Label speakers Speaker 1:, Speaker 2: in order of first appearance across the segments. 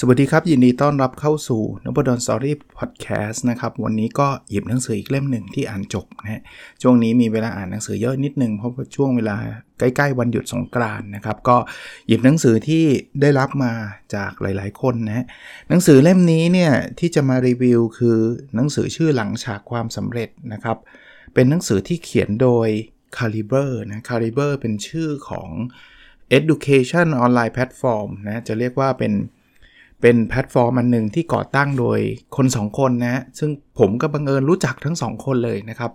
Speaker 1: สวัสดีครับ ยินดีต้อนรับเข้าสู่นบดอนสตอรี่พอดแคสต์นะครับ วันนี้ก็หยิบหนังสืออีกเล่มหนึ่งที่อ่านจบนะฮะช่วงนี้มีเวลาอ่านหนังสือเยอะนิดนึง เพราะช่วงเวลาใกล้ๆวันหยุดสงกรานนะครับ ก็หยิบหนังสือที่ได้รับมาจากหลายๆคนนะฮะหนังสือเล่มนี้เนี่ยที่จะมารีวิวคือหนังสือชื่อหลังฉากความสำเร็จนะครับ เป็นหนังสือที่เขียนโดย Caliber นะ Caliber เป็นชื่อของ education online platform นะจะเรียกว่าเป็น เป็นแพลตฟอร์มอันหนึ่งที่ก่อตั้งโดยคน 2 คนนะ ซึ่งผมก็บังเอิญรู้จักทั้ง 2 คนเลยนะครับ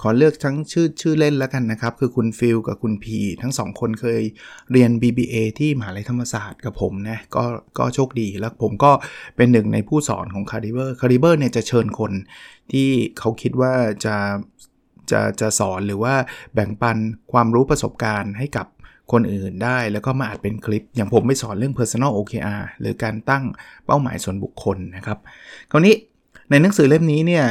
Speaker 1: ขอเลือกทั้งชื่อชื่อเล่นแล้วกันนะครับ คือคุณฟิลกับคุณพีทั้งสองคนเคยเรียน BBA ที่มหาลัยธรรมศาสตร์กับผมนะก็ก็โชคดีแล้วผมก็เป็นหนึ่งในผู้สอนของ c a ิเบอร์คาริเบอร์เนี่ยจะเชิญคนที่เขาคิดว่าจะจะจะสอนหรือว่าแบ่งปันความรู้ประสบการณ์ให้กับ คนอื่นได้แล้วก็มาอัดเป็นคลิป อย่างผมไม่สอนเรื่อง personal OKR หรือการตั้งเป้าหมายส่วนบุคคลนะครับคราวนี้ในหนังสือเล่มนี้เนี่ย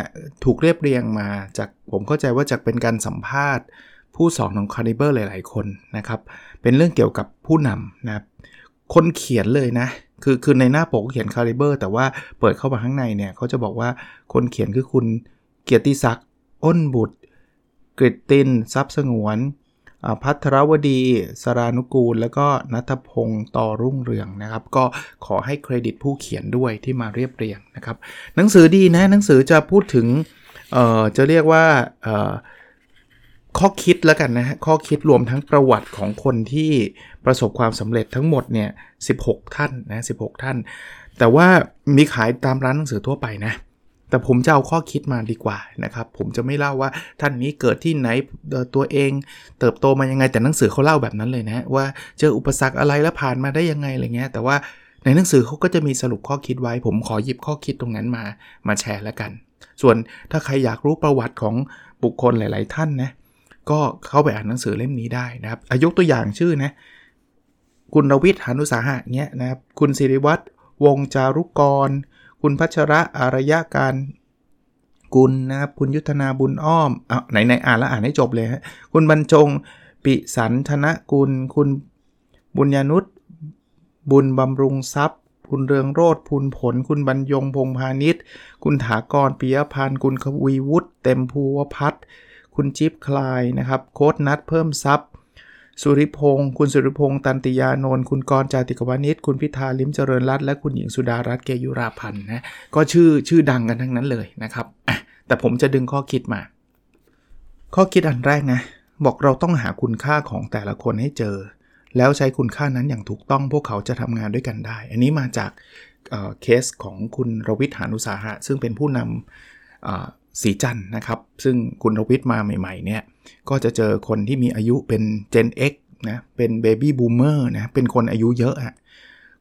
Speaker 1: ถูกเรียบเรียงมาจากผมเข้าใจว่าจะเป็นการสัมภาษณ์ ผู้สอนของคาริเบอร์หลาย ๆ คนนะครับ เป็นเรื่องเกี่ยวกับผู้นำนะครับคนเขียนเลยนะ คือคือในหน้าปกเขียนคาริเบอร์แต่ว่าเปิดเข้ามาข้างในเนี่ยเขาจะบอกว่าคนเขียนคือคุณเกียรติศักดิ์อ้นบุตรกริตตินทรัพย์สงวน พัทรวดี สรานุกูล แล้วก็นัทพงศ์ต่อรุ่งเรืองนะครับ ก็ขอให้เครดิตผู้เขียนด้วยที่มาเรียบเรียงนะครับ หนังสือดีนะหนังสือจะพูดถึงจะเรียกว่าข้อคิดแล้วกันนะฮะข้อคิดรวมทั้งประวัติของคนที่ประสบความสำเร็จทั้งหมดเนี่ย16 ท่านนะ16 ท่าน แต่ว่ามีขายตามร้านหนังสือทั่วไปนะ แต่ผมจะเอาข้อคิดมาดีกว่านะครับ ผมจะไม่เล่าว่าท่านนี้เกิดที่ไหนตัวเอง เติบโตมายังไงแต่หนังสือเขาเล่าแบบนั้นเลยนะ ว่าเจออุปสรรคอะไรแล้วผ่านมาได้ยังไงอะไรเงี้ยแต่ว่าในหนังสือเขาก็จะมีสรุปข้อคิดไว้ ผมขอหยิบข้อคิดตรงนั้นมามาแชร์แล้วกัน ส่วนถ้าใครอยากรู้ประวัติของบุคคลหลาย ๆ ท่านนะก็เข้าไปอ่านหนังสือเล่มนี้ได้นะครับอายกตัวอย่างชื่อนะคุณรวิทย์หานุสาหะเงี้ยนะครับคุณสิริวัตรวงจารุกร คุณพัชระอารยะการกุลนะครับคุณยุทธนาบุญอ้อมอะไหนไหนอ่านแล้วอ่านให้จบเลยฮะคุณบรรจง ปิสันธนกุล คุณบุญญานุษบุญบำรุงทรัพย์ คุณเรืองโรธพูนผล คุณบรรยงพงพาณิชย์คุณถากรปิยพันธ์คุณควีวุฒิเต็มภูวพัฒน์คุณจิ๊บคลายนะครับ โค้ดนัดเพิ่มทรัพย์ สุริพงศ์คุณสุริพงศ์ตันติยานนท์คุณกรจาติกวานิชคุณพิธาลิมเจริญรัตน์และคุณหญิงสุดารัตน์เกยุราพันธ์นะก็ชื่อชื่อดังกันทั้งนั้นเลยนะครับแต่ผมจะดึงข้อคิดมา ข้อคิดอันแรกนะบอกเราต้องหาคุณค่าของแต่ละคนให้เจอ แล้วใช้คุณค่านั้นอย่างถูกต้องพวกเขาจะทำงานด้วยกันได้ อันนี้มาจากเคสของคุณรวิศ หาญอุตสาหะ ซึ่งเป็นผู้นำ ศรีจันทร์นะครับ ซึ่งคุณรวิศมาใหม่ๆเนี่ยก็จะเจอคนที่มีอายุเป็น Gen X นะเป็น baby boomer นะเป็นคนอายุเยอะอะ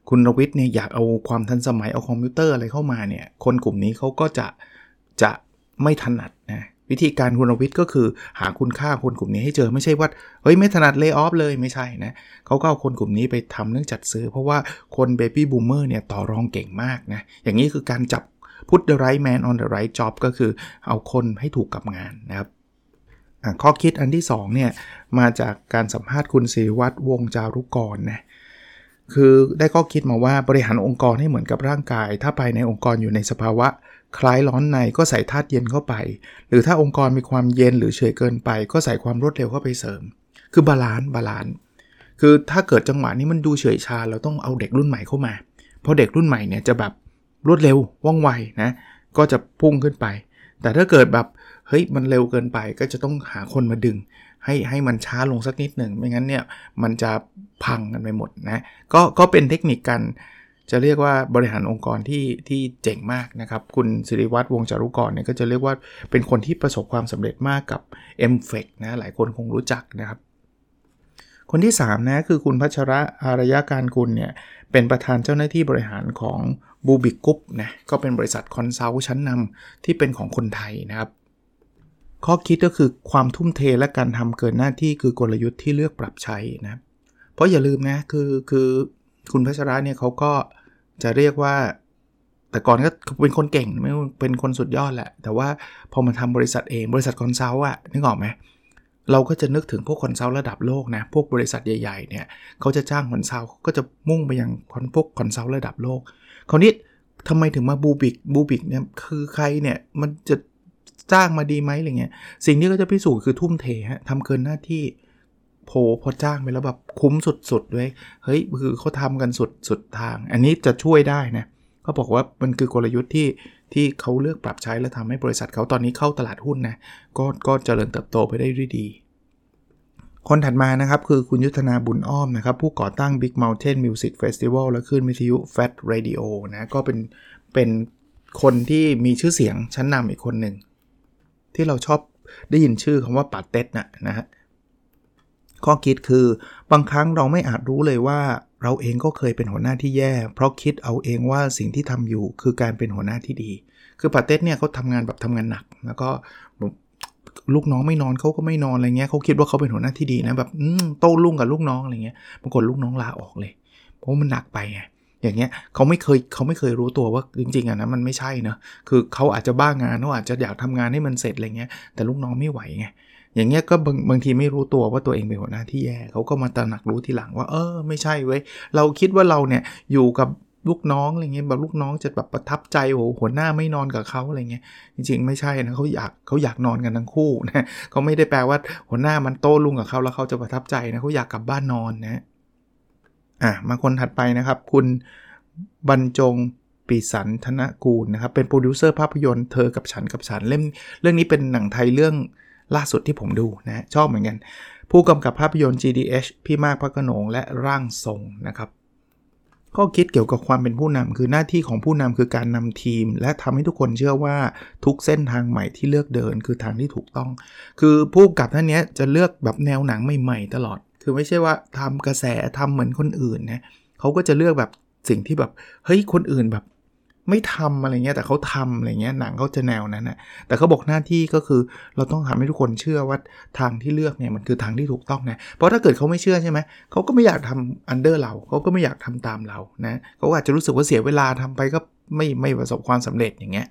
Speaker 1: คุณรวิทย์เนี่ยอยากเอาความทันสมัยเอาคอมพิวเตอร์อะไรเข้ามาเนี่ยคนกลุ่มนี้เขาก็จะจะไม่ถนัดนะวิธีการคุณรวิทย์ก็คือหาคุณค่าคนกลุ่มนี้ให้เจอไม่ใช่ว่าเฮ้ยไม่ถนัดเลิกออฟเลยไม่ใช่นะเขาก็เอาคนกลุ่มนี้ไปทำเรื่องจัดซื้อ เพราะว่าคนเบบี้บูมเมอร์เนี่ยต่อรองเก่งมากนะอย่างนี้คือการจับ put the right man on the right job ก็คือเอาคนให้ถูกกับงานนะครับข้อคิดอันที่2เนี่ยมาจากการสัมภาษณ์คุณศิริวัตรวงจารุกรนะคือได้ข้อคิดมาว่าบริหารองค์กรให้เหมือนกับร่างกาย ถ้าภายในองค์กรอยู่ในสภาวะ คล้ายร้อนในก็ใส่ธาตุเย็นเข้าไป หรือถ้าองค์กรมีความเย็นหรือเฉยเกินไป ก็ใส่ความรวดเร็วเข้าไปเสริม คือ balance balance คือถ้าเกิดจังหวะนี้มันดูเฉยชาเราต้องเอาเด็กรุ่นใหม่เข้ามา เพราะเด็กรุ่นใหม่เนี่ยจะแบบ รวดเร็วว่องไวนะก็จะพุ่งขึ้นไป แต่ถ้าเกิดแบบเฮ้ยมันเร็วเกินไปก็จะต้องหาคนมาดึง ให้ให้มันช้าลงสักนิดหนึ่งไม่งั้นเนี่ยมันจะพังกันไปหมดนะก็ก็เป็นเทคนิคกันจะเรียกว่าบริหารองค์กรที่ที่เจ๋งมากนะครับ คุณศิริวัฒน์ วงศ์จารุกรเนี่ยก็จะเรียกว่าเป็นคนที่ประสบความสำเร็จมากกับ m f e c นะหลายคนคงรู้จักนะครับ คนที่3นะคือคุณพัชระอารยาการกุลเนี่ยเป็นประธานเจ้าหน้าที่บริหารของ Bluebik Group นะก็เป็นบริษัท consult ชั้นนำที่เป็นของคนไทยนะครับ ข้อคิดก็คือความทุ่มเทและการทำเกินหน้าที่คือกลยุทธ์ที่เลือกปรับใช้นะเพราะอย่าลืมนะคือคือคุณพัชระเนี่ยเขาก็จะเรียกว่า แต่ก่อนก็เป็นคนเก่งไม่เป็นคนสุดยอดแหละ แต่ว่าพอมาทำบริษัทเองบริษัท consult อะนึกออกไหมเเราก็จะนึกถึงพวก consult ระดับโลกนะ พวกบริษัทใหญ่ๆเนี่ยเขาจะจ้าง consult ก็จะมุ่งไปยังคนพวก consult ระดับโลก คราวนี้ทำไมถึงมา Bluebik Bluebik เนี่ยคือใครเนี่ยมันจะจ้างมาดีไหมอะไรเงี้ยสิ่งที่เขาจะพิสูจน์คือทุ่มเทฮะทำเกินหน้าที่โผพอจ้างไปแล้วแบบคุ้มสุดๆด้วยเฮ้ยคือเขาทำกันสุดสุดทาง อันนี้จะช่วยได้นะเขาบอกว่ามันคือกลยุทธ์ที่ที่เขาเลือกปรับใช้และทำให้บริษัทเขาตอนนี้เข้าตลาดหุ้นนะก็ก็เจริญเติบโตไปได้ด้วยดี คนถัดมานะครับคือคุณยุทธนาบุญอ้อมนะครับ ผู้ก่อตั้ง Big Mountain Music Festival และคลื่นวิทยุ Fat Radio นะก็เป็นเป็นคนที่มีชื่อเสียงชั้นนำอีกคนหนึ่ง ที่เราชอบได้ยินชื่อคำว่าปาเต็ดนะนะฮะ ข้อคิดคือบางครั้งเราไม่อาจรู้เลยว่า เราเองก็เคยเป็นหัวหน้าที่แย่ เพราะคิดเอาเองว่าสิ่งที่ทำอยู่คือการเป็นหัวหน้าที่ดี คือปาเต็ดเนี่ยเขาทำงานแบบทำงานหนัก แล้วก็ลูกน้องไม่นอนเขาก็ไม่นอนอะไรเงี้ยเขาคิดว่าเขาเป็นหัวหน้าที่ดีนะแบบโต้รุ่งกับลูกน้องอะไรเงี้ยบางคนลูกน้องลาออกเลย เพราะมันหนักไปไงอย่างเงี้ยเขาไม่เคยเขาไม่เคยรู้ตัวว่าจริงๆอะนะมันไม่ใช่เนะคือเขาอาจจะบ้างงานเขาอาจจะอยากทำงานให้มันเสร็จอะไรเงี้ยแต่ลูกน้องไม่ไหวไง อย่างเงี้ยก็บางบางทีไม่รู้ตัวว่าตัวเองเป็นหัวหน้าที่แย่เขาก็มาตระหนักรู้ทีหลังว่าเออไม่ใช่เว้ยเราคิดว่าเราเนี่ยอยู่กับลูกน้องอะไรเงี้ยแบบลูกน้องจะแบบประทับใจโอ้หัวหน้าไม่นอนกับเขาอะไรเงี้ยจริงๆไม่ใช่นะเขาอยากเขาอยากนอนกันทั้งคู่นะเขาไม่ได้แปลว่าหัวหน้ามันโต้ลุงกับเขาแล้วเขาจะประทับใจนะเขาอยากกลับบ้านนอนนะอะมาคนถัดไปนะครับ คุณบรรจงปีสันธนกูลนะครับเป็นโปรดิวเซอร์ภาพยนตร์เธอกับฉันกับฉันเล่มเรื่องนี้เป็นหนังไทยเรื่อง ล่าสุดที่ผมดูนะชอบเหมือนกัน ผู้กำกับภาพยนตร์ GDH พี่มากพระกนงและร่างทรงนะครับข้อคิดเกี่ยวกับความเป็นผู้นำคือหน้าที่ของผู้นำคือการนำทีม และทำให้ทุกคนเชื่อว่าทุกเส้นทางใหม่ที่เลือกเดินคือทางที่ถูกต้อง คือผู้กับท่านนี้จะเลือกแบบแนวหนังใหม่ๆตลอด คือไม่ใช่ว่าทำกระแสทำเหมือนคนอื่นนะเขาก็จะเลือกแบบสิ่งที่แบบเฮ้ยคนอื่นแบบ ไม่ทำอะไรเงี้ยแต่เขาทำอะไรเงี้ยหนังเขาจะแนวนั้นนะแต่เขาบอกหน้าที่ก็คือเราต้องทำให้ทุกคนเชื่อว่าทางที่เลือกเนี่ยมันคือทางที่ถูกต้องนะเพราะถ้าเกิดเขาไม่เชื่อใช่ไหมเขาก็ไม่อยากทำอันเดอร์เราเขาก็ไม่อยากทำตามเรานะเขาอาจจะรู้สึกว่าเสียเวลาทำไปก็ไม่ไม่ประสบความสำเร็จอย่างเงี้ย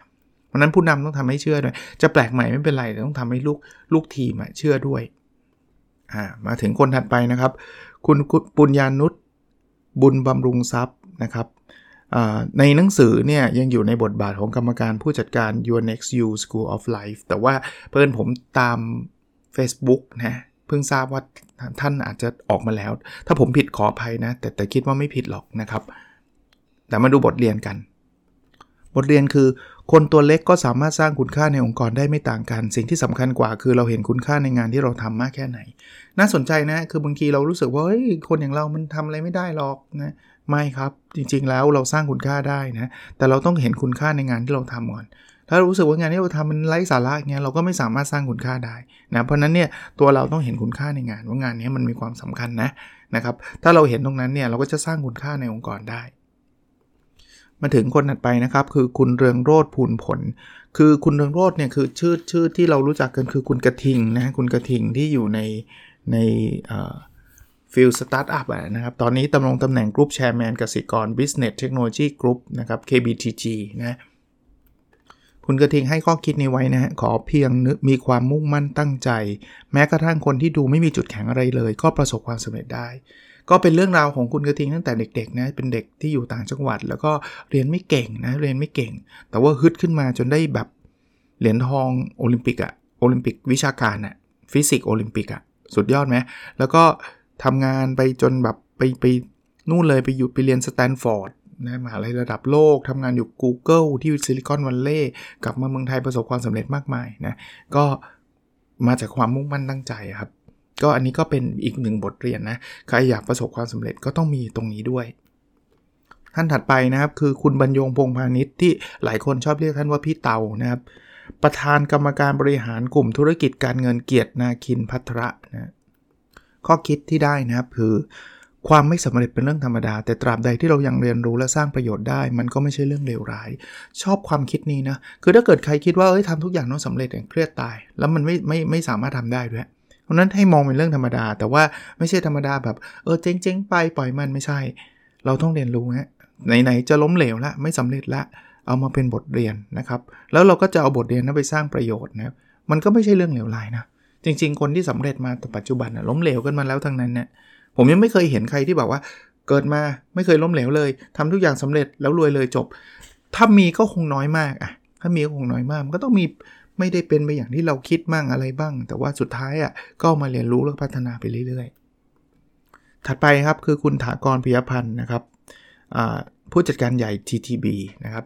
Speaker 1: เพราะนั้นผู้นำต้องทำให้เชื่อด้วยจะแปลกใหม่ไม่เป็นไรแต่ต้องทำให้ลูกลูกทีมเชื่อด้วยอ่ามาถึงคนถัดไปนะครับ คุณปุญญานุษบุญบำรุงทรัพย์นะครับ ในหนังสือเนี่ยยังอยู่ในบทบาทของกรรมการผู้จัดการ Your Next You School of Life แต่ว่าเพื่อนผมตาม Facebook นะเพิ่งทราบว่าท่านอาจจะออกมาแล้ว ถ้าผมผิดขออภัยนะ แต่แต่คิดว่าไม่ผิดหรอกนะครับ แต่มาดูบทเรียนกัน บทเรียนคือ คนตัวเล็กก็สามารถสร้างคุณค่าในองค์กรได้ไม่ต่างกัน สิ่งที่สำคัญกว่าคือเราเห็นคุณค่าในงานที่เราทำมากแค่ไหน น่าสนใจนะ คือบางทีเรารู้สึกว่าเฮ้ยคนอย่างเรามันทำอะไรไม่ได้หรอกนะ ไม่ครับ จริง ๆ แล้วเราสร้างคุณค่าได้นะ แต่เราต้องเห็นคุณค่าในงานที่เราทำก่อน ถ้ารู้สึกว่างานที่เราทำมันไร้สาระเงี้ยเราก็ไม่สามารถสร้างคุณค่าได้นะ เพราะนั้นเนี่ยตัวเราต้องเห็นคุณค่าในงาน ว่างานนี้มันมีความสำคัญนะนะครับ ถ้าเราเห็นตรงนั้นเนี่ยเราก็จะสร้างคุณค่าในองค์กรได้ มาถึงคนถัดไปนะครับ คือคุณเรืองโรจน์ พูนผล คือคุณเรืองโรจน์เนี่ยคือชื่อชื่อที่เรารู้จักกันคือคุณกระทิงนะคุณกระทิงที่อยู่ในใน field สตาร์ทอัพนะครับ ตอนนี้ตำแหน่งตำแหน่ง Group Chairman กสิกร Business Technology Group นะครับ KBTG นะ คุณกระทิงให้ข้อคิดนี้ไว้นะฮะ ขอเพียงมีความมุ่งมั่นตั้งใจ แม้กระทั่งคนที่ดูไม่มีจุดแข็งอะไรเลย ก็ประสบความสำเร็จได้ ก็เป็นเรื่องราวของคุณกระทิงตั้งแต่เด็กๆนะ เป็นเด็กที่อยู่ต่างจังหวัด แล้วก็เรียนไม่เก่งนะ เรียนไม่เก่ง แต่ว่าฮึดขึ้นมาจนได้แบบเหรียญทองโอลิมปิกอะโอลิมปิกวิชาการอะฟิสิกส์โอลิมปิกอะสุดยอดไหมแล้วก็ ทำงานไปจนแบบไปไปนู่นเลยไปอยู่ไปเรียนสแตนฟอร์ดนะมหาลัยระดับโลกทำงานอยู่ Google ที่ Silicon Valley กลับมาเมืองไทยประสบความสำเร็จมากมายนะก็มาจากความมุ่งมั่นตั้งใจครับ ก็อันนี้ก็เป็นอีกหนึ่งบทเรียนนะ ใครอยากประสบความสำเร็จก็ต้องมีตรงนี้ด้วย ท่านถัดไปนะครับคือคุณบรรยงพงพาณิชย์ที่หลายคนชอบเรียกท่านว่าพี่เตานะครับ ประธานกรรมการบริหารกลุ่มธุรกิจการเงินเกียรตินาคินพัทระนะ ข้อคิดที่ได้นะครับคือความไม่สำเร็จเป็นเรื่องธรรมดา แต่ตราบใดที่เรายังเรียนรู้และสร้างประโยชน์ได้ มันก็ไม่ใช่เรื่องเลวร้าย ชอบความคิดนี้นะ คือถ้าเกิดใครคิดว่าเอ้ยทำทุกอย่างต้องสำเร็จอย่างเครียดตาย แล้วมันไม่ไม่ไม่สามารถทำได้ด้วยเพราะนั้นให้มองเป็นเรื่องธรรมดา แต่ว่าไม่ใช่ธรรมดาแบบเออเจ๊งๆไปปล่อยมันไม่ใช่ เราต้องเรียนรู้ฮะไหนๆจะล้มเหลวละไม่สำเร็จละเอามาเป็นบทเรียนนะครับ แล้วเราก็จะเอาบทเรียนนั้นไปสร้างประโยชน์นะครับมันก็ไม่ใช่เรื่องเหลวไหลนะ จริง ๆ คนที่สำเร็จมาแต่ปัจจุบันนะล้มเหลวกันมาแล้วทั้งนั้นเนะผมยังไม่เคยเห็นใครที่แบอกว่า เกิดมาไม่เคยล้มเหลวเลยทำทุกอย่างสำเร็จแล้วรวยเลยจบ ถ้ามีก็คงน้อยมากอะถ้ามีก็คงน้อยมากมันก็ต้องมีไม่ได้เป็นไปอย่างที่เราคิดมั่งอะไรบ้าง แต่ว่าสุดท้ายอะ่ะก็มาเรียนรู้แล้วพัฒนาไปเรื่อยๆ ถัดไปครับคือคุณถากรพิยพันธ์นะครับผู้จัดการใหญ่ TTB นะครับ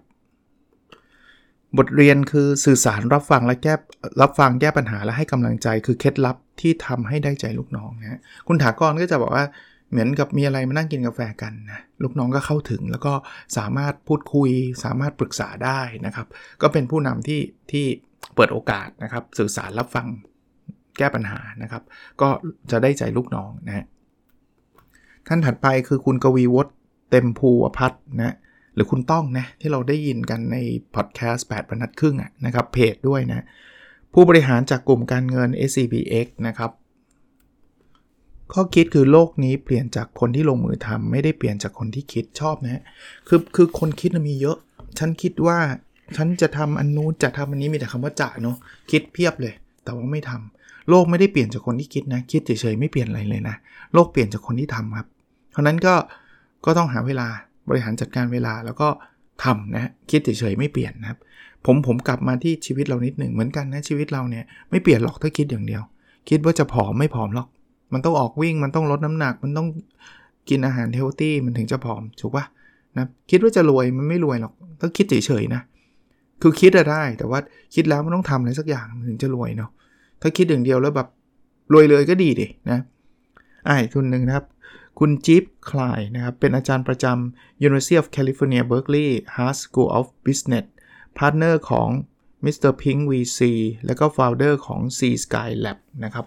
Speaker 1: บทเรียนคือสื่อสารรับฟังและแก้รับฟังแก้ปัญหาและให้กำลังใจคือเคล็ดลับที่ทำให้ได้ใจลูกน้องนะคุณถากรก็จะบอกว่าเหมือนกับมีอะไรมานั่งกินกาแฟกันนะลูกน้องก็เข้าถึงแล้วก็สามารถพูดคุย สามารถปรึกษาได้นะครับ ก็เป็นผู้นำที่ที่เปิดโอกาสนะครับ สื่อสารรับฟังแก้ปัญหานะครับ ก็จะได้ใจลูกน้องนะท่านถัดไปคือคุณกวีวตเต็มภูวพัฒนะ หรือคุณต้องนะที่เราได้ยินกันในพอดแคสต์8บรรทัดครึ่งนะครับเพจด้วยนะ ผู้บริหารจากกลุ่มการเงิน SCBX นะครับ ข้อคิดคือโลกนี้เปลี่ยนจากคนที่ลงมือทำไม่ได้เปลี่ยนจากคนที่คิดชอบนะคือคือคนคิดมีเยอะ ฉันคิดว่าฉันจะทำอันนู้นจะทำอันนี้มีแต่คำว่าจะเนาะคิดเพียบเลย แต่ว่าไม่ทำโลกไม่ได้เปลี่ยนจากคนที่คิดนะ คิดเฉยๆไม่เปลี่ยนอะไรเลยนะ โลกเปลี่ยนจากคนที่ทำครับ เพราะนั้นก็ก็ต้องหาเวลา บริหารจัดการเวลาแล้วก็ทำนะคิดเฉยๆไม่เปลี่ยนนะครับ ผมผมกลับมาที่ชีวิตเรานิดหนึ่งเหมือนกันนะชีวิตเราเนี่ยไม่เปลี่ยนหรอกถ้าคิดอย่างเดียว คิดว่าจะผอมไม่ผอมหรอก มันต้องออกวิ่งมันต้องลดน้ำหนัก มันต้องกินอาหารเฮลตี้มันถึงจะผอมถูกปะนะคิดว่าจะรวยมันไม่รวยหรอกต้องคิดเฉยๆนะคือคิดอะได้แต่ว่าคิดแล้วมันต้องทำอะไรสักอย่างถึงจะรวยเนาะถ้าคิดอย่างเดียวแล้วแบบรวยเลยก็ดีดินะไอ้คุณหนึ่งนะครับ คุณจิ๊บคลายนะครับ เป็นอาจารย์ประจำ University of California Berkeley Haas School of Business partner ของ Mr. Pink VC แล้วก็ founder ของ C Sky Lab นะครับ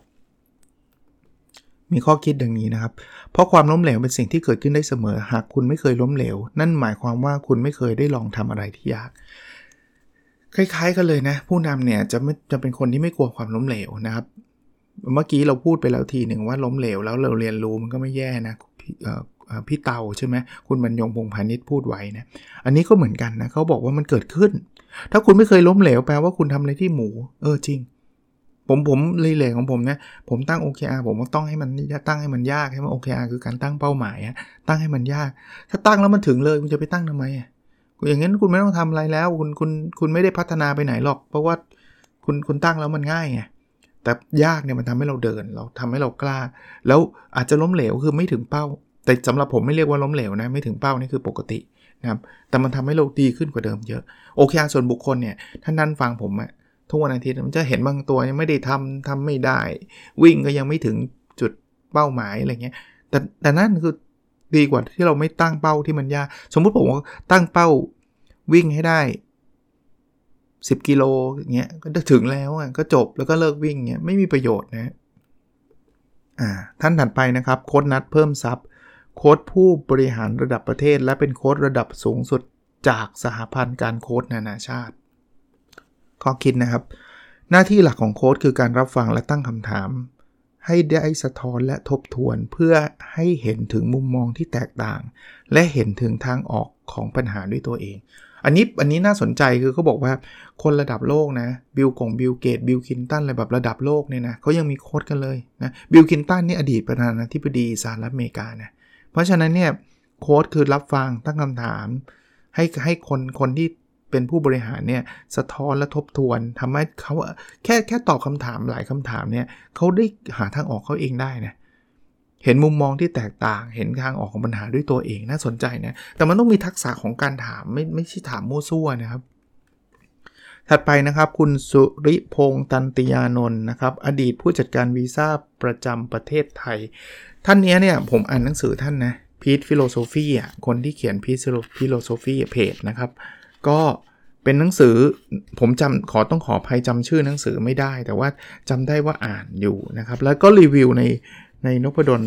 Speaker 1: มีข้อคิดดังนี้นะครับ เพราะความล้มเหลวเป็นสิ่งที่เกิดขึ้นได้เสมอ หากคุณไม่เคยล้มเหลว นั่นหมายความว่าคุณไม่เคยได้ลองทำอะไรที่ยากคล้ายๆกันเลยนะ ผู้นำเนี่ยจะไม่จะเป็นคนที่ไม่กลัวความล้มเหลวนะครับ เมื่อกี้เราพูดไปแล้วทีหนึ่งว่าล้มเหลวแล้วเราเรียนรู้มันก็ไม่แย่นะพี่เตาใช่ไหมคุณบรรยงพงพาณิชย์พูดไว้นะอันนี้ก็เหมือนกันนะเขาบอกว่ามันเกิดขึ้น ถ้าคุณไม่เคยล้มเหลวแปลว่าคุณทำอะไรที่หมู เออจริง ผมผมรีเลย์ของผมนะผมตั้ง OKR ผมก็ต้องให้มันตั้งให้มันยากให้มัน OKR คือการตั้งเป้าหมายตั้งให้มันยาก ถ้าตั้งแล้วมันถึงเลยคุณจะไปตั้งทำไมอย่างนั้นคุณไม่ต้องทำอะไรแล้ว คุณคุณคุณไม่ได้พัฒนาไปไหนหรอก เพราะว่าคุณคุณตั้งแล้วมันง่ายไง แต่ยากเนี่ยมันทำให้เราเดิน เราทำให้เรากล้า แล้วอาจจะล้มเหลวคือไม่ถึงเป้า แต่สำหรับผมไม่เรียกว่าล้มเหลวนะ ไม่ถึงเป้านี่คือปกตินะครับ แต่มันทำให้เราดีขึ้นกว่าเดิมเยอะ โอเคส่วนบุคคลเนี่ย ท่านนั่นฟังผมอะทุกวันอาทิตย์มันจะเห็นบางตัวยังไม่ได้ทำทำไม่ได้ วิ่งก็ยังไม่ถึงจุดเป้าหมายอะไรเงี้ย แต่แต่นั่นคือดีกว่าที่เราไม่ตั้งเป้าที่มันยาก สมมุติผมตั้งเป้าวิ่งให้ได้ 10 กิโลอย่างเงี้ยก็ถึงแล้วอะก็จบแล้วก็เลิกวิ่งเงี้ยไม่มีประโยชน์นะอ่าท่านถัดไปนะครับโค้ดนัดเพิ่มทรัพย์โค้ดผู้บริหารระดับประเทศ และเป็นโค้ดระดับสูงสุดจากสหพันธ์การโค้ดนานาชาติข้อคิดนะครับ หน้าที่หลักของโค้ดคือการรับฟังและตั้งคำถาม ให้ได้สะท้อนและทบทวนเพื่อให้เห็นถึงมุมมองที่แตกต่าง และเห็นถึงทางออกของปัญหาด้วยตัวเอง อันนี้อันนี้น่าสนใจคือเขาบอกว่าคนระดับโลกนะบิลกงบิลเกตส์บิลคลินตันอะไรแบบระดับโลกเนี่ยนะเขายังมีโค้ชกันเลยนะบิลคลินตันนี่อดีตประธานาธิบดีสหรัฐอเมริกานะเพราะฉะนั้นเนี่ยโค้ชคือรับฟังตั้งคำถาม ให้ให้คนคนที่เป็นผู้บริหารเนี่ยสะท้อนและทบทวนทำให้เขาแค่แค่ตอบคำถามหลายคำถามเนี่ยเขาได้หาทางออกเขาเองได้นะเเห็นมุมมองที่แตกต่าง เห็นทางออกของปัญหาด้วยตัวเองน่าสนใจนะ แต่มันต้องมีทักษะของการถามไม่ไม่ใช่ถามมั่วซั่วนะครับ ถัดไปนะครับคุณสุริพงษ์ตันติยานนท์นะครับ อดีตผู้จัดการวีซ่าประจำประเทศไทย ท่านนี้เนี่ยผมอ่านหนังสือท่านนะ Pete Philosophy อะคนที่เขียน Pete Philosophy เพจนะครับ ก็เป็นหนังสือผมจำขอต้องขออภัยจำชื่อหนังสือไม่ได้ แต่ว่าจำได้ว่าอ่านอยู่นะครับ แล้วก็รีวิวใน ในนพดล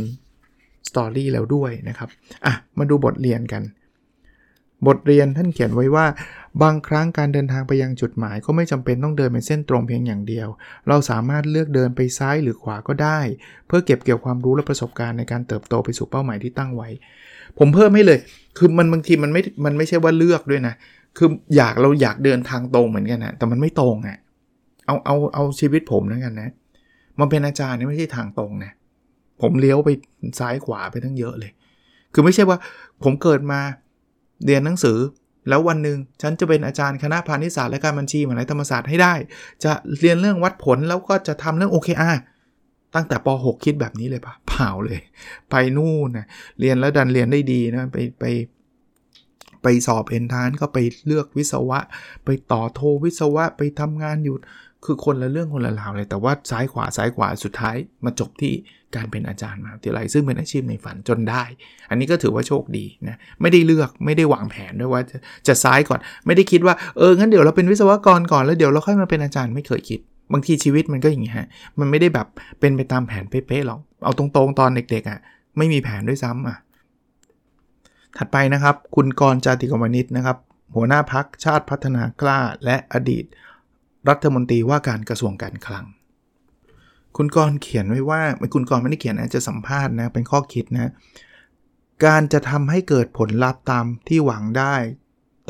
Speaker 1: สตอรี่แล้วด้วยนะครับอะมาดูบทเรียนกัน บทเรียนท่านเขียนไว้ว่า บางครั้งการเดินทางไปยังจุดหมาย ก็ไม่จำเป็นต้องเดินเป็นเส้นตรงเพียงอย่างเดียว เราสามารถเลือกเดินไปซ้ายหรือขวาก็ได้ เพื่อเก็บเกี่ยวความรู้และประสบการณ์ในการเติบโตไปสู่เป้าหมายที่ตั้งไว้ ผมเพิ่มให้เลย คือมันบางทีมันไม่มันไม่ใช่ว่าเลือกด้วยนะคืออยากเราอยากเดินทางตรงเหมือนกันนะแต่มันไม่ตรงอะ่ะเอาเอาเอาชีวิตผมแล้วกันนะ มันเป็นอาจารย์นี่ไม่ใช่ทางตรงนะ ผมเลี้ยวไปซ้ายขวาไปทั้งเยอะเลย คือไม่ใช่ว่าผมเกิดมาเรียนหนังสือ แล้ววันหนึ่งฉันจะเป็นอาจารย์คณะพาณิชยศาสตร์และการบัญชีมหาวิทยาลัยธรรมศาสตร์ให้ได้ จะเรียนเรื่องวัดผลแล้วก็จะทำเรื่อง OKR ตั้งแต่ป .6 คิดแบบนี้เลยปะเผาเลย ไปนู่นนะเรียนแล้วดันเรียนได้ดีนะไปไปไปสอบเอนทานก็ไปเลือกวิศวะ ไปต่อโทวิศวะไปทำงานอยู่ คือคนละเรื่องคนละราวเลย แต่ว่าซ้ายขวาซ้ายขวาสุดท้ายมาจบที่ การเป็นอาจารย์มาวิทยาลัยซึ่งเป็นอาชีพในฝันจนได้ อันนี้ก็ถือว่าโชคดีนะ ไม่ได้เลือกไม่ได้วางแผนด้วยว่าจะจะซ้ายก่อน ไม่ได้คิดว่าเอองั้นเดี๋ยวเราเป็นวิศวกรก่อนแล้วเดี๋ยวเราค่อยมาเป็นอาจารย์ไม่เคยคิด บางทีชีวิตมันก็อย่างนี้ฮะ มันไม่ได้แบบเป็นไปตามแผนเป๊ะๆหรอกเอาตรงๆ ตอนเด็กๆอะ่ะไม่มีแผนด้วยซ้ำอะถัดไปนะครับ คุณกรจาติกวณิชนะครับ หัวหน้าพักชาติพัฒนากล้าและอดีต รัฐมนตรีว่าการกระทรวงการคลัง คุณกรเขียนไว้ว่าไม่คุณกรไม่ได้เขียนนะจะสัมภาษณ์นะเป็นข้อคิดนะการจะทำให้เกิดผลลัพธ์ตามที่หวังได้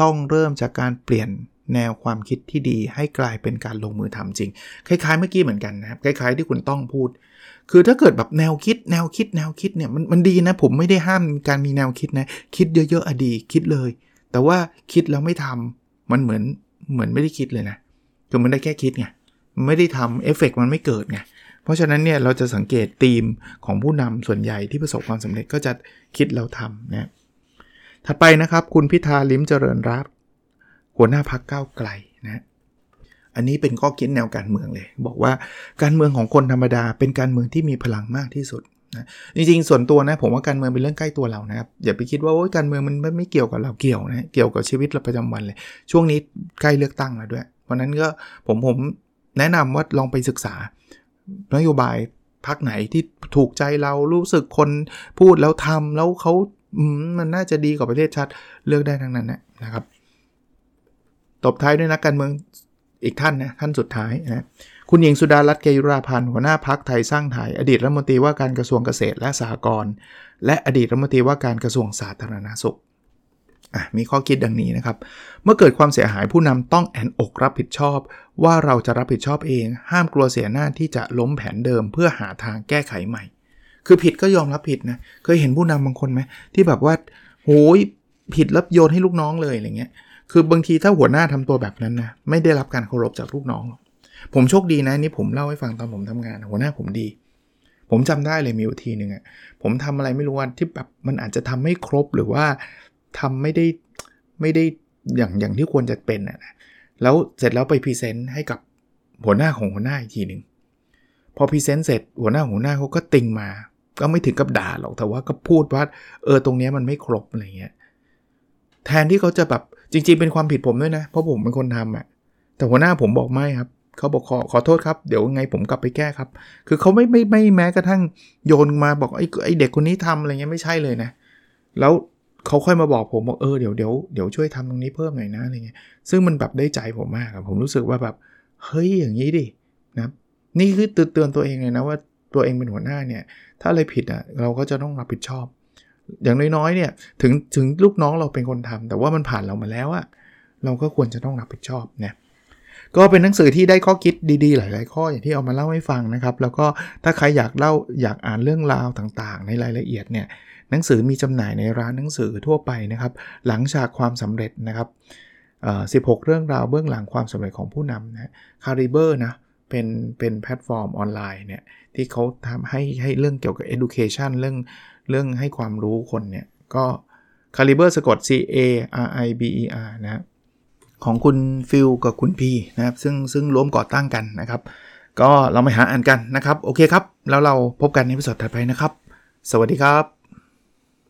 Speaker 1: ต้องเริ่มจากการเปลี่ยนแนวความคิดที่ดี ให้กลายเป็นการลงมือทำจริง คล้ายๆเมื่อกี้เหมือนกันนะครับคล้าย ๆ ที่คุณต้องพูด คือถ้าเกิดแบบแนวคิด แนวคิด แนวคิดเนี่ยมันมันดีนะ ผมไม่ได้ห้ามการมีแนวคิดนะ คิดเยอะๆอะดีคิดเลย แต่ว่าคิดแล้วไม่ทำมันเหมือนเหมือนไม่ได้คิดเลยนะคือมันได้แค่คิดไงไม่ได้ทำเอฟเฟกมันไม่เกิดไง เพราะฉะนั้นเนี่ยเราจะสังเกตธีมของผู้นำส่วนใหญ่ที่ประสบความสำเร็จก็จะคิดแล้วทำนะถัดไปนะครับคุณพิธาลิ้มเจริญรัตน์หัวหน้าพักก้าวไกลนะอันนี้เป็นข้อคิดแนวการเมืองเลย บอกว่าการเมืองของคนธรรมดา เป็นการเมืองที่มีพลังมากที่สุดนะจริงๆ ส่วนตัวนะผมว่าการเมืองเป็นเรื่องใกล้ตัวเรานะครับอย่าไปคิดว่าโอ้ยการเมืองมันไม่เกี่ยวกับเราเกี่ยวนะเกี่ยวกับชีวิตเราประจำวันเลย ช่วงนี้ใกล้เลือกตั้งแล้วด้วย เพราะนั้นก็ผมผมแนะนำว่าลองไปศึกษา นโยบายพักไหนที่ถูกใจเรารู้สึกคนพูดแล้วทำแล้วเขามันน่าจะดีกว่าประเทศชาติเลือกได้ทั้งนั้นนะครับ ตบท้ายด้วยนักการเมืองอีกท่านนะท่านสุดท้ายนะคุณหญิงสุดารัตน์เกยุราพันธ์หัวหน้าพักไทยสร้างไทยอดีตรัฐมนตรีว่าการกระทรวงเกษตรและสหกรณ์และอดีตรัฐมนตรีว่าการกระทรวงสาธารณาสุข มีข้อคิดดังนี้นะครับ เมื่อเกิดความเสียหายผู้นำต้องแอนอกรับผิดชอบ ว่าเราจะรับผิดชอบเอง ห้ามกลัวเสียหน้าที่จะล้มแผนเดิมเพื่อหาทางแก้ไขใหม่ คือผิดก็ยอมรับผิดนะเคยเห็นผู้นำบางคนไหมที่แบบว่าโหยผิดแล้วโยนให้ลูกน้องเลยอะไรเงี้ยคือบางทีถ้าหัวหน้าทำตัวแบบนั้นนะไม่ได้รับการเคารพจากลูกน้องผมโชคดีนะนี่ผมเล่าให้ฟังตอนผมทำงาน หัวหน้าผมดี ผมจำได้เลยมีอยู่ทีหนึ่งอะ่ะผมทำอะไรไม่รู้ว่าที่แบบมันอาจจะทำไม่ครบหรือว่า ทำไม่ได้ไม่ได้อย่างอย่างที่ควรจะเป็นอะนะแล้วเสร็จแล้วไป present ให้กับหัวหน้าของหัวหน้าอีกทีหนึ่งพอ present เสร็จหัวหน้าหัวหน้าเขาก็ติงมา ก็ไม่ถึงกับด่าหรอกแต่ว่าก็พูดว่า เออตรงนี้มันไม่ครบอะไรเงี้ยแทนที่เขาจะแบบจริง ๆ เป็นความผิดผมด้วยนะ เพราะผมเป็นคนทำอะ่ะแต่หัวหน้าผมบอกไม่ครับเขาบอกขอขอโทษครับ เดี๋ยวไงผมกลับไปแก้ครับ คือเขาไม่ไม่ไม่แม้กระทั่งโยนมาบอกไอ้ไอเด็กคนนี้ทำอะไรเงี้ยไม่ใช่เลยนะ แล้ว เขาค่อยมาบอกผมบอกเออเดี๋ยวเดี๋ยวเดี๋ยวช่วยทำตรงนี้เพิ่มหน่อยนะอะไรเงี้ยซึ่งมันแบบได้ใจผมมากครับผมรู้สึกว่าแบบเฮ้ยอย่างนี้ดินะนี่คือเตือนตัวเองเลยนะว่าตัวเองเป็นหัวหน้าเนี่ย ถ้าอะไรผิดอะเราก็จะต้องรับผิดชอบ อย่างน้อยๆเนี่ยถึงถึงลูกน้องเราเป็นคนทำแต่ว่ามันผ่านเรามาแล้วอะเราก็ควรจะต้องรับผิดชอบนะก็เป็นหนังสือที่ได้ข้อคิดดีๆ หลาย ๆ ข้ออย่างที่เอามาเล่าให้ฟังนะครับ แล้วก็ถ้าใครอยากเล่าอยากอ่านเรื่องราวต่างๆ ในรายละเอียดเนี่ย หนังสือมีจำหน่ายในร้านหนังสือทั่วไปนะครับ หลังฉากความสำเร็จนะครับ16 เรื่องราวเบื้องหลังความสำเร็จของผู้นำนะ CARIBER นะเป็นเป็นแพลตฟอร์มออนไลน์เนี่ยที่เขาทำให้ให้เรื่องเกี่ยวกับ education เรื่องเรื่องให้ความรู้คนเนี่ยก็ CARIBER สะกด C A R I B E R นะของคุณฟิลกับคุณพีนะครับซึ่งซึ่งร่วมก่อตั้งกันนะครับ ก็เราไปหาอ่านกันนะครับ โอเคครับ แล้วเราพบกันในพิสดถัดไปนะครับ สวัสดีครับ